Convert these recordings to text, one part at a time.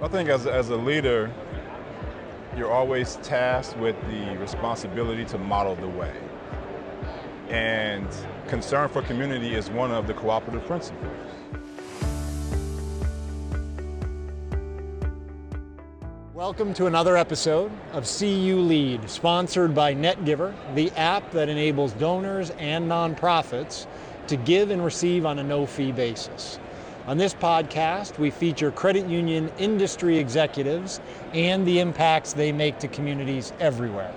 I think as, as a leader, you're always tasked with the responsibility to model the way. And concern for community is one of the cooperative principles. Welcome to another episode of CU Lead, sponsored by NetGiver, the app that enables donors and nonprofits to give and receive on a no fee basis. On this podcast, we feature credit union industry executives and the impacts they make to communities everywhere.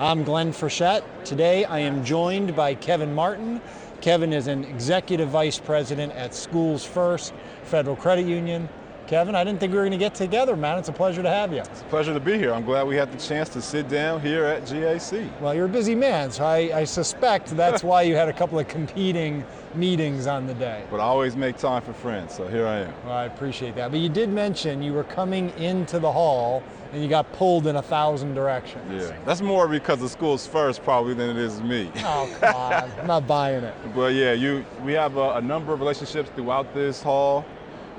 I'm Glenn Frechette. Today I am joined by Kevin Martin. Kevin is an executive vice president at SchoolsFirst Federal Credit Union. Kevin, I didn't think we were going to get together, man. It's a pleasure to have you. It's a pleasure to be here. I'm glad we had the chance to sit down here at GAC. Well, you're a busy man, so I, I suspect that's why you had a couple of competing meetings on the day. But I always make time for friends, so here I am. Well, I appreciate that. But you did mention you were coming into the hall and you got pulled in a thousand directions. Yeah, that's more because the SchoolsFirst probably than it is me. Oh, come on. I'm not buying it. Well, yeah, you we have a, a number of relationships throughout this hall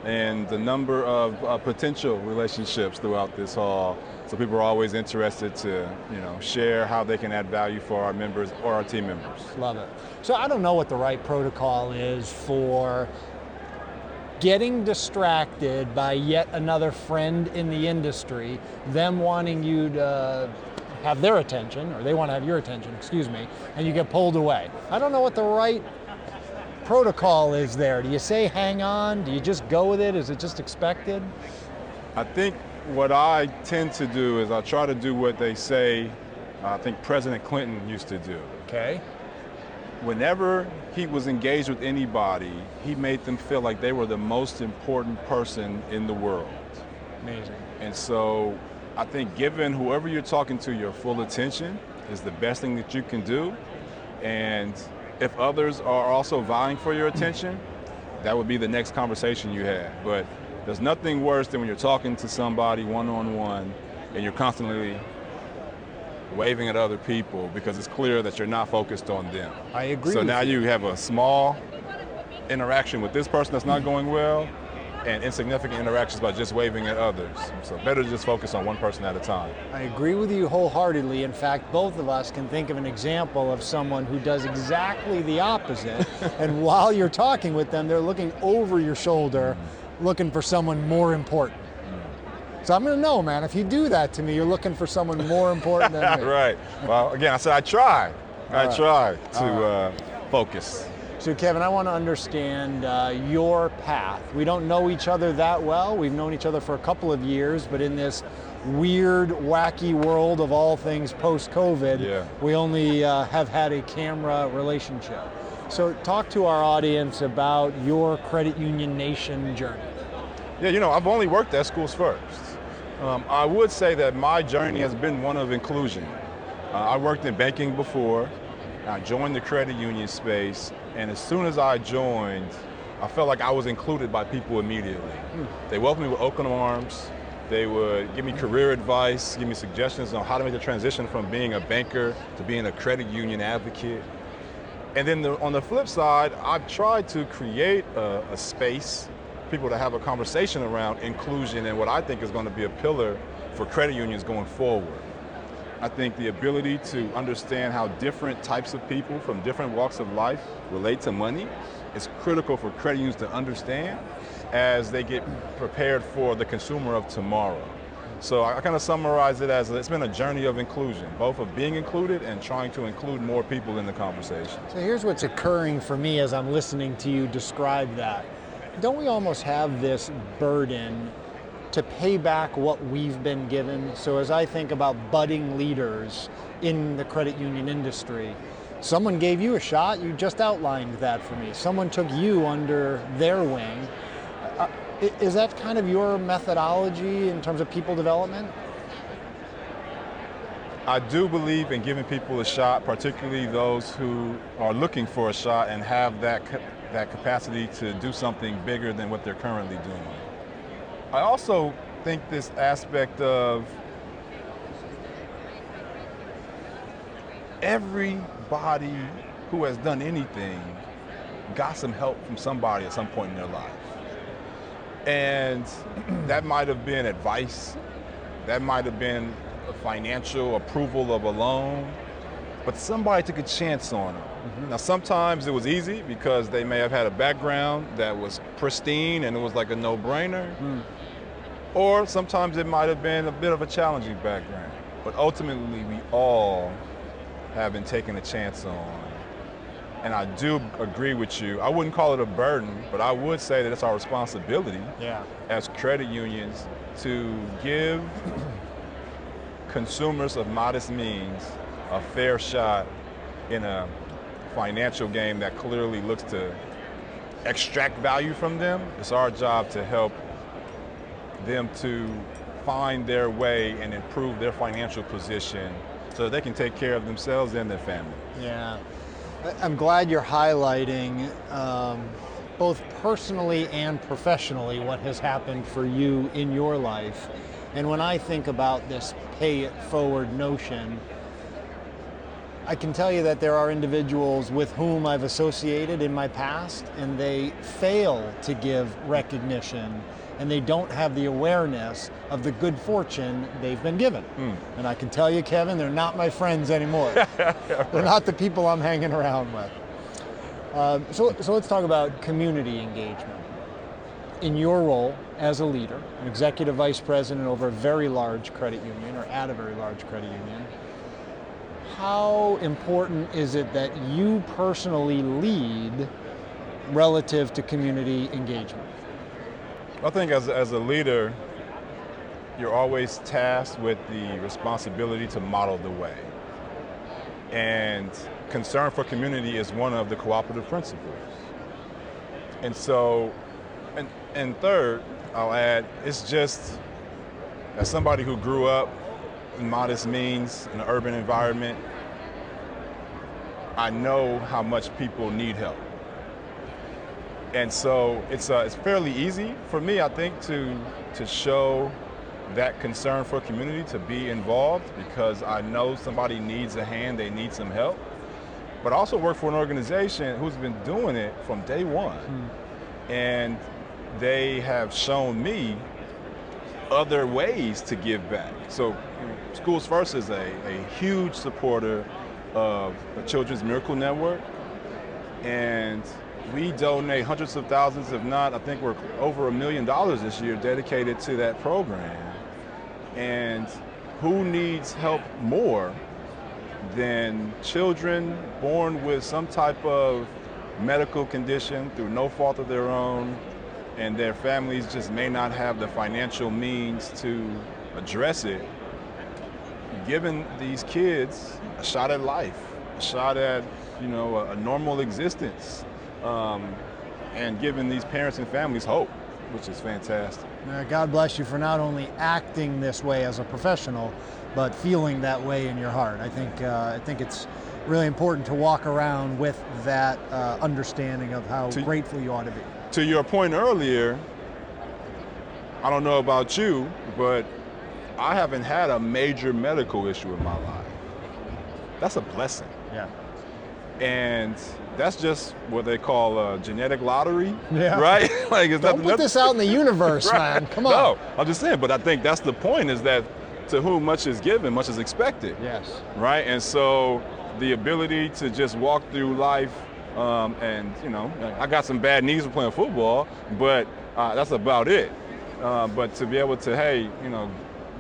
and the number of uh, potential relationships throughout this hall. So people are always interested to, you know, share how they can add value for our members or our team members. Love it. So I don't know what the right protocol is for getting distracted by yet another friend in the industry, them wanting you to have their attention, or they want to have your attention, excuse me, and you get pulled away. I don't know what the right protocol is there? Do you say hang on? Do you just go with it? Is it just expected? I think what I tend to do is I try to do what they say uh, I think President Clinton used to do. Okay. Whenever he was engaged with anybody, he made them feel like they were the most important person in the world. Amazing. And so I think giving whoever you're talking to your full attention is the best thing that you can do. And if others are also vying for your attention, that would be the next conversation you have. But there's nothing worse than when you're talking to somebody one on one and you're constantly waving at other people because it's clear that you're not focused on them. I agree. So now you. you have a small interaction with this person that's not going well and insignificant interactions by just waving at others. So better to just focus on one person at a time. I agree with you wholeheartedly. In fact, both of us can think of an example of someone who does exactly the opposite. and while you're talking with them, they're looking over your shoulder, looking for someone more important. So I'm gonna know, man. If you do that to me, you're looking for someone more important than me. right. Well, again, I said I try. I right. try to All uh, focus. So, Kevin, I want to understand uh, your path. We don't know each other that well. We've known each other for a couple of years, but in this weird, wacky world of all things post COVID, Yeah. we only uh, have had a camera relationship. So, talk to our audience about your credit union nation journey. Yeah, you know, I've only worked at SchoolsFirst. Um, I would say that my journey has been one of inclusion. Uh, I worked in banking before. I joined the credit union space, and as soon as I joined, I felt like I was included by people immediately. Hmm. They welcomed me with open arms. They would give me career advice, give me suggestions on how to make the transition from being a banker to being a credit union advocate. And then the, on the flip side, I've tried to create a, a space, people to have a conversation around inclusion and what I think is going to be a pillar for credit unions going forward. I think the ability to understand how different types of people from different walks of life relate to money is critical for credit unions to understand as they get prepared for the consumer of tomorrow. So I kind of summarize it as it's been a journey of inclusion, both of being included and trying to include more people in the conversation. So, here's what's occurring for me as I'm listening to you describe that. Don't we almost have this burden to pay back what we've been given. So as I think about budding leaders in the credit union industry, someone gave you a shot, you just outlined that for me. Someone took you under their wing. Uh, is that kind of your methodology in terms of people development? I do believe in giving people a shot, particularly those who are looking for a shot and have that, that capacity to do something bigger than what they're currently doing. I also think this aspect of everybody who has done anything got some help from somebody at some point in their life. And that might have been advice, that might have been a financial approval of a loan, but somebody took a chance on them. Mm-hmm. Now, sometimes it was easy because they may have had a background that was pristine and it was like a no brainer. Mm. Or sometimes it might have been a bit of a challenging background. But ultimately, we all have been taking a chance on. And I do agree with you. I wouldn't call it a burden, but I would say that it's our responsibility yeah. as credit unions to give consumers of modest means a fair shot in a financial game that clearly looks to extract value from them. It's our job to help them to find their way and improve their financial position so they can take care of themselves and their family. Yeah. I'm glad you're highlighting um, both personally and professionally what has happened for you in your life. And when I think about this pay it forward notion, I can tell you that there are individuals with whom I've associated in my past and they fail to give recognition and they don't have the awareness of the good fortune they've been given. Mm. And I can tell you, Kevin, they're not my friends anymore. they're not the people I'm hanging around with. Um, so, so let's talk about community engagement. In your role as a leader, an executive vice president over a very large credit union or at a very large credit union, how important is it that you personally lead relative to community engagement? I think as, as a leader, you're always tasked with the responsibility to model the way. And concern for community is one of the cooperative principles. And so, and, and third, I'll add, it's just as somebody who grew up in modest means in an urban environment, I know how much people need help. And so it's, uh, it's fairly easy for me, I think, to, to show that concern for community, to be involved because I know somebody needs a hand, they need some help. But I also work for an organization who's been doing it from day one. Mm. And they have shown me other ways to give back. So SchoolsFirst is a, a huge supporter of the Children's Miracle Network. And we donate hundreds of thousands, if not, I think we're over a million dollars this year dedicated to that program. And who needs help more than children born with some type of medical condition through no fault of their own, and their families just may not have the financial means to address it, giving these kids a shot at life, a shot at you know a, a normal existence, um, and giving these parents and families hope, which is fantastic. God bless you for not only acting this way as a professional, but feeling that way in your heart. I think uh, I think it's really important to walk around with that uh, understanding of how to, grateful you ought to be to your point earlier, I don't know about you, but I haven't had a major medical issue in my life. That's a blessing. Yeah. And that's just what they call a genetic lottery, yeah. right? like it's Don't nothing, put this out in the universe, right. man. Come on. No, I'm just saying. But I think that's the point: is that to whom much is given, much is expected. Yes. Right. And so the ability to just walk through life um, and you know, I got some bad knees from playing football, but uh, that's about it. Uh, but to be able to, hey, you know,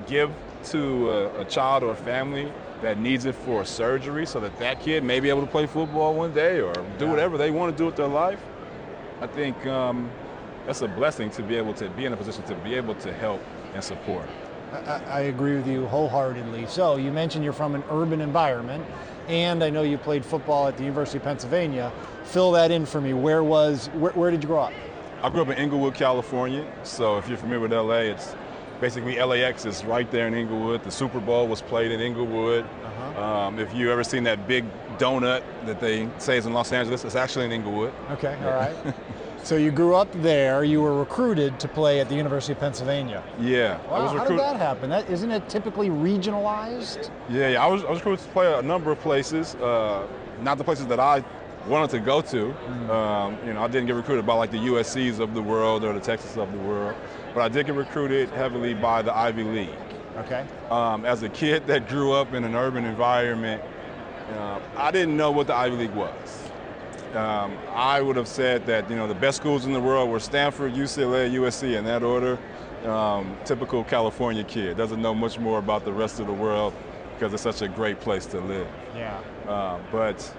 give to a, a, child or a family that needs it for surgery, so that that kid may be able to play football one day or do whatever they want to do with their life. I think um, that's a blessing to be able to be in a position to be able to help and support. I, I agree with you wholeheartedly. So you mentioned you're from an urban environment and I know you played football at the University of Pennsylvania. Fill that in for me. Where was where, where did you grow up? I grew up in Inglewood, California. So if you're familiar with LA, it's basically LAX is right there in Inglewood. The Super Bowl was played in Inglewood. Uh-huh. Um, if you ever seen that big donut that they say is in Los Angeles, it's actually in Inglewood. Okay, all right. So you grew up there. You were recruited to play at the University of Pennsylvania. Yeah, wow, I was recruited. How did that happen? That isn't it typically regionalized? Yeah, yeah. I was, I was recruited to play a number of places. Uh, not the places that I wanted to go to. Um, you know, I didn't get recruited by like the USC's of the world or the Texas of the world, but I did get recruited heavily by the Ivy League. Okay. Um, as a kid that grew up in an urban environment, uh, I didn't know what the Ivy League was. Um, I would have said that you know the best schools in the world were Stanford, UCLA, USC in that order. Um, typical California kid doesn't know much more about the rest of the world because it's such a great place to live. Yeah. Uh, but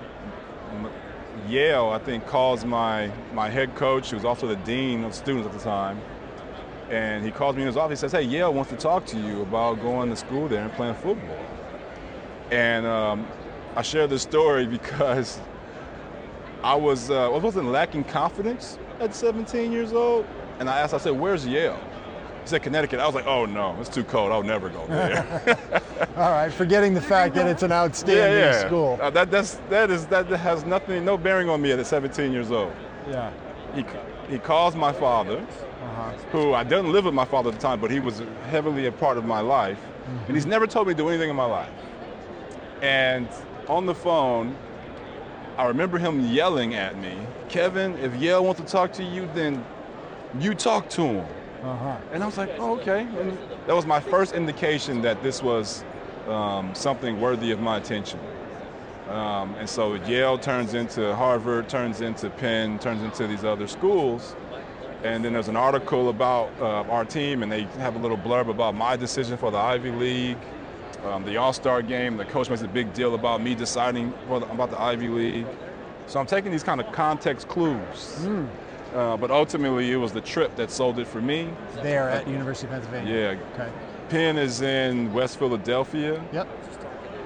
Yale, I think, calls my my head coach, who was also the dean of students at the time, and he calls me in his office. He says, "Hey, Yale wants to talk to you about going to school there and playing football." And um, I share this story because I was uh, I wasn't lacking confidence at 17 years old, and I asked, I said, "Where's Yale?" He said, "Connecticut." I was like, "Oh no, it's too cold. I'll never go there." All right. Forgetting the fact that it's an outstanding yeah, yeah. school. Uh, that that's that is that has nothing, no bearing on me at 17 years old. Yeah. He he calls my father, Uh-huh. who I didn't live with my father at the time, but he was heavily a part of my life, and he's never told me to do anything in my life. And on the phone, I remember him yelling at me, Kevin, if Yale wants to talk to you, then you talk to him. Uh-huh. And I was like, oh, okay. And that was my first indication that this was um, something worthy of my attention. Um, and so Yale turns into Harvard, turns into Penn, turns into these other schools. And then there's an article about uh, our team, and they have a little blurb about my decision for the Ivy League, um, the All Star game. The coach makes a big deal about me deciding for the, about the Ivy League. So I'm taking these kind of context clues. Uh, but ultimately, it was the trip that sold it for me. There at University of Pennsylvania. Yeah, Okay. Penn is in West Philadelphia. Yep.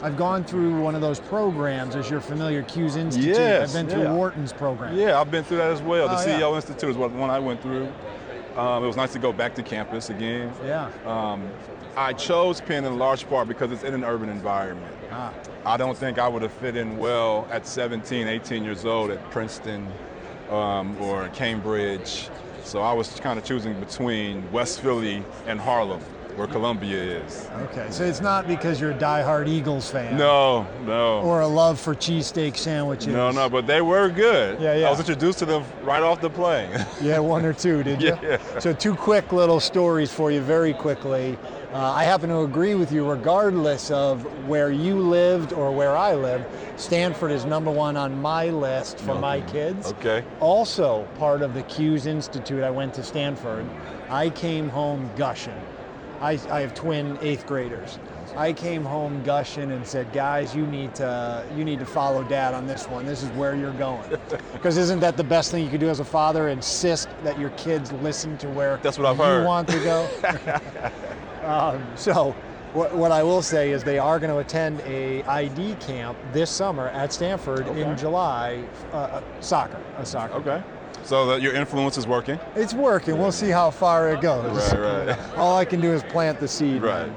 I've gone through one of those programs, as you're familiar, CUES Institute. Yes, I've been through yeah. Wharton's program. Yeah, I've been through that as well. The Oh, yeah. CEO Institute is what one I went through. Um, it was nice to go back to campus again. Yeah. Um, I chose Penn in large part because it's in an urban environment. Ah. I don't think I would have fit in well at 17, 18 years old at Princeton um, or Cambridge. So I was kind of choosing between West Philly and Harlem, where Columbia is. Okay. So it's not because you're a diehard Eagles fan. No, no. Or a love for cheesesteak sandwiches. No, no, but they were good. Yeah, yeah. I was introduced to them right off the plane. Yeah, one or two, did you? Yeah. So two quick little stories for you very quickly. Uh, I happen to agree with you regardless of where you lived or where I live. Stanford is number one on my list for my kids. okay. Also part of the CUES Institute, I went to Stanford. I came home gushing. I, I have twin eighth graders. I came home gushing and said, "Guys, you need to you need to follow Dad on this one. This is where you're going." Because isn't that the best thing you could do as a father? Insist that your kids listen to where That's what I've you heard. want to go. um, so, what, what I will say is they are going to attend a ID camp this summer at Stanford in July. Uh, uh, soccer, a soccer. Okay. So that your influence is working. It's working. We'll see how far it goes. Right, right. All I can do is plant the seed. Right.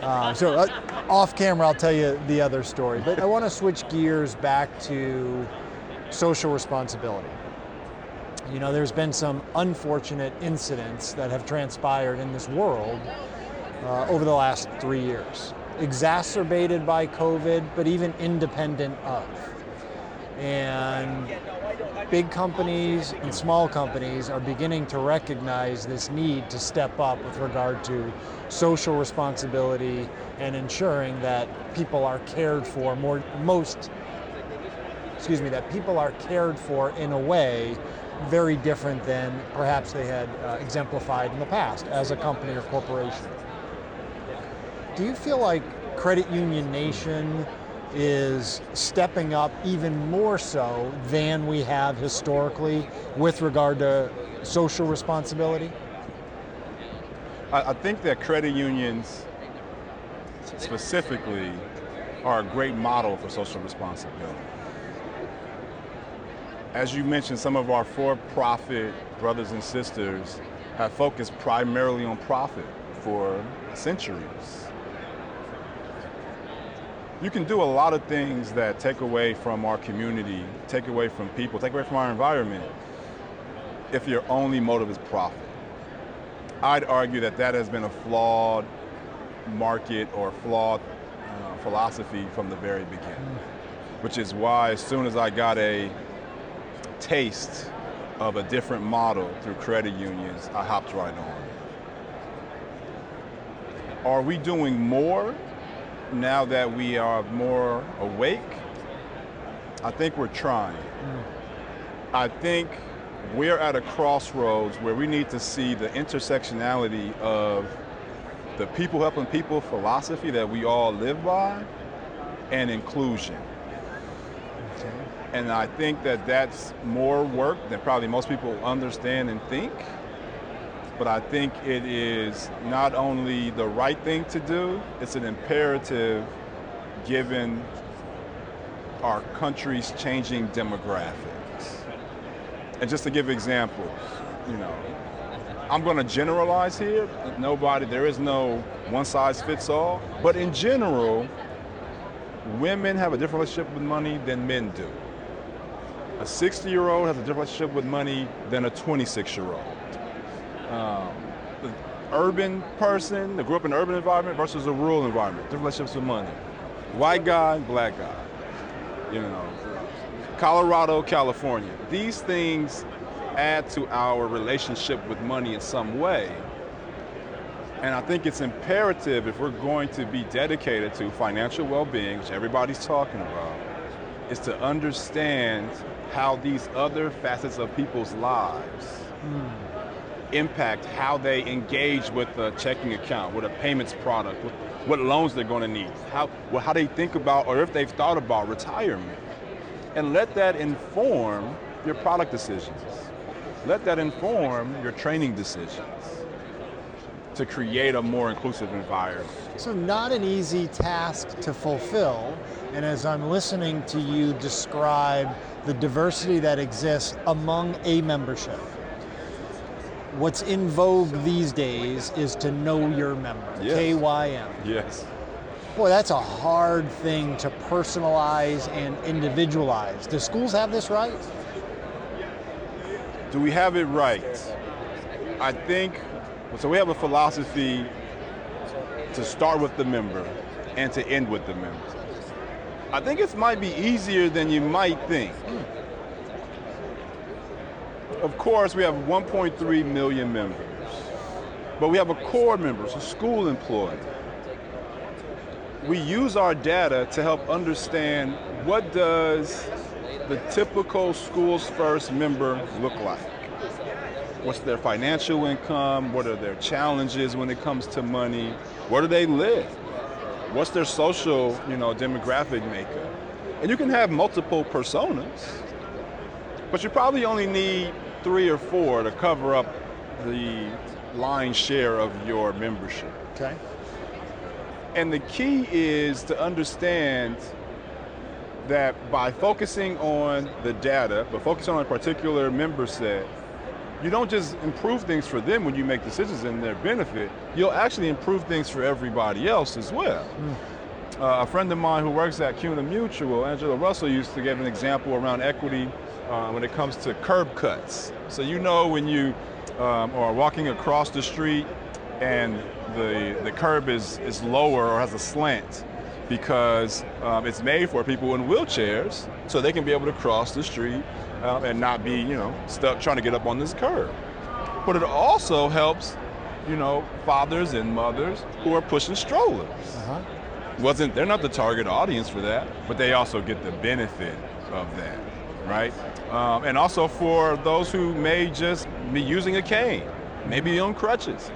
Uh, so uh, off camera, I'll tell you the other story. But I want to switch gears back to social responsibility. You know, there's been some unfortunate incidents that have transpired in this world uh, over the last three years, exacerbated by COVID, but even independent of. And big companies and small companies are beginning to recognize this need to step up with regard to social responsibility and ensuring that people are cared for more most excuse me that people are cared for in a way very different than perhaps they had uh, exemplified in the past as a company or corporation. Do you feel like Credit Union Nation is stepping up even more so than we have historically with regard to social responsibility? I, think that credit unions specifically are a great model for social responsibility. As you mentioned, some of our for-profit brothers and sisters have focused primarily on profit for centuries. You can do a lot of things that take away from our community, take away from people, take away from our environment if your only motive is profit. I'd argue that that has been a flawed market or flawed uh, philosophy from the very beginning, which is why as soon as I got a taste of a different model through credit unions, I hopped right on. Are we doing more now that we are more awake? I think we're trying. I think we're at a crossroads where we need to see the intersectionality of the people helping people philosophy that we all live by and inclusion. Okay. And I think that that's more work than probably most people understand and think. But I think it is not only the right thing to do, it's an imperative given our country's changing demographics. And just to give examples, you know, I'm going to generalize here. Nobody, there is no one size fits all. But in general, women have a different relationship with money than men do. A 60 year old has a different relationship with money than a 26 year old. Um, the urban person that grew up in an urban environment versus a rural environment, different relationships with money. White guy, black guy. You know, Colorado, California. These things add to our relationship with money in some way. And I think it's imperative if we're going to be dedicated to financial well being, which everybody's talking about, is to understand how these other facets of people's lives impact how they engage with a checking account, with a payments product, with what loans they're going to need, how, well, how they think about, or if they've thought about retirement. And let that inform your product decisions. Let that inform your training decisions to create a more inclusive environment. So, not an easy task to fulfill. And as I'm listening to you describe the diversity that exists among a membership, what's in vogue these days is to know your member, Yes. KYM. Yes. Boy, that's a hard thing to personalize and individualize. Do schools have this right? Do we have it right? I think, so we have a philosophy to start with the member and to end with the member. I think it might be easier than you might think. Of course, we have 1.3 million members, but we have a core member, so school employees. We use our data to help understand what does the typical SchoolsFirst member look like. What's their financial income? What are their challenges when it comes to money? Where do they live? What's their social, you know, demographic makeup? And you can have multiple personas, but you probably only need three or four to cover up the lion's share of your membership. Okay. And the key is to understand that by focusing on the data, but focusing on a particular member set, you don't just improve things for them when you make decisions in their benefit, you'll actually improve things for everybody else as well. Uh, a friend of mine who works at CUNA Mutual, Angela Russell, used to give an example around equity uh, when it comes to curb cuts. So you know when you um, are walking across the street and the, the curb is, is lower or has a slant because um, it's made for people in wheelchairs so they can be able to cross the street um, and not be, you know, stuck trying to get up on this curb. But it also helps, you know, fathers and mothers who are pushing strollers Uh-huh. wasn't they're not the target audience for that, but they also get the benefit of that, right? Um, and also for those who may just be using a cane, maybe on crutches.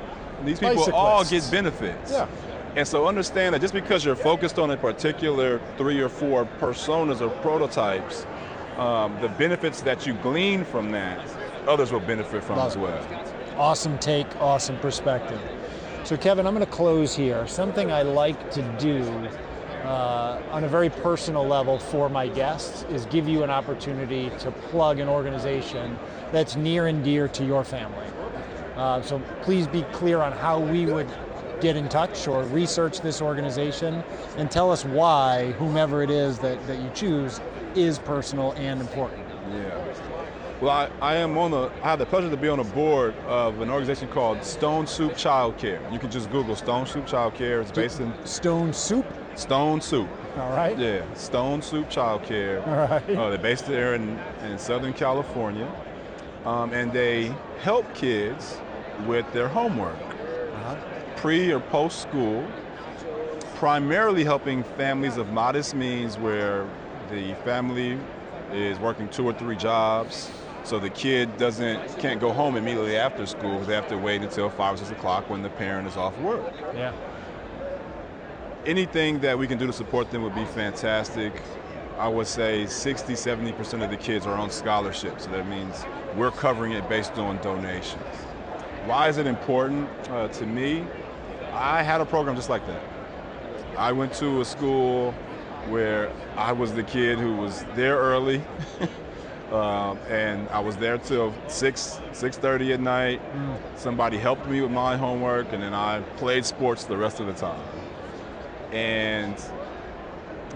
These people all get benefits. Yeah. And so understand that just because you're focused on a particular three or four personas or prototypes, um, the benefits that you glean from that, others will benefit from Love as it. well. Awesome take, awesome perspective. So, Kevin, I'm going to close here. Something I like to do uh, on a very personal level for my guests is give you an opportunity to plug an organization that's near and dear to your family. Uh, so, please be clear on how we would get in touch or research this organization and tell us why whomever it is that, that you choose is personal and important. Yeah. Well, I, I am on the, I have the pleasure to be on the board of an organization called Stone Soup Child Care. You can just Google Stone Soup Child Care. It's based in Stone Soup. Stone Soup. All right. Yeah, Stone Soup Child Care. All right. Uh, they're based there in, in Southern California. Um, and they help kids with their homework, Uh-huh. pre or post school, primarily helping families of modest means where the family is working two or three jobs. So the kid doesn't can't go home immediately after school. They have to wait until five or six o'clock when the parent is off work Yeah. Anything that we can do to support them would be fantastic. I would say 60, 70% of the kids are on scholarship, so that means we're covering it based on donations. Why is it important uh, to me? I had a program just like that. I went to a school where I was the kid who was there early, um, and I was there till 6, 6.30 at night. Somebody helped me with my homework, and then I played sports the rest of the time. And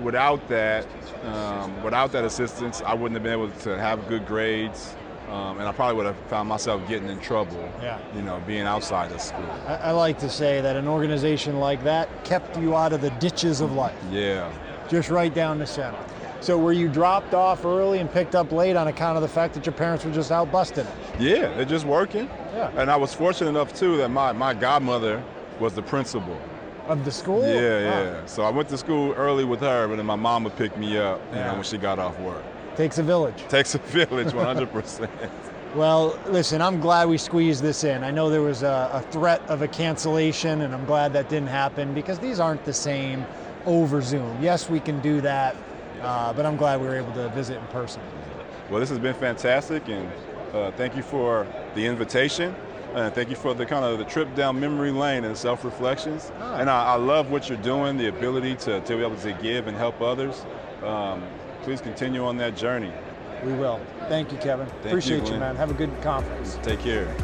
without that, um, without that assistance, I wouldn't have been able to have good grades, um, and I probably would have found myself getting in trouble. Yeah. You know, being outside of school. I, I like to say that an organization like that kept you out of the ditches of life, Yeah. just right down the center. So were you dropped off early and picked up late on account of the fact that your parents were just out busting it? Yeah, they're just working. Yeah. And I was fortunate enough too that my, my godmother was the principal. Of the school? Yeah, Wow. yeah. So I went to school early with her, but then my mama picked me up, you Yeah. know, when she got off work. Takes a village. Takes a village, 100%. Well, listen, I'm glad we squeezed this in. I know there was a, a threat of a cancellation, and I'm glad that didn't happen because these aren't the same over Zoom. Yes, we can do that, uh, but I'm glad we were able to visit in person. Well, this has been fantastic, and uh, thank you for the invitation. And thank you for the kind of the trip down memory lane and self-reflections. Ah. And I, I love what you're doing, the ability to, to be able to give and help others. Um, please continue on that journey. We will. Thank you, Kevin. you, Appreciate you, Glenn. man. Have a good conference. Take care.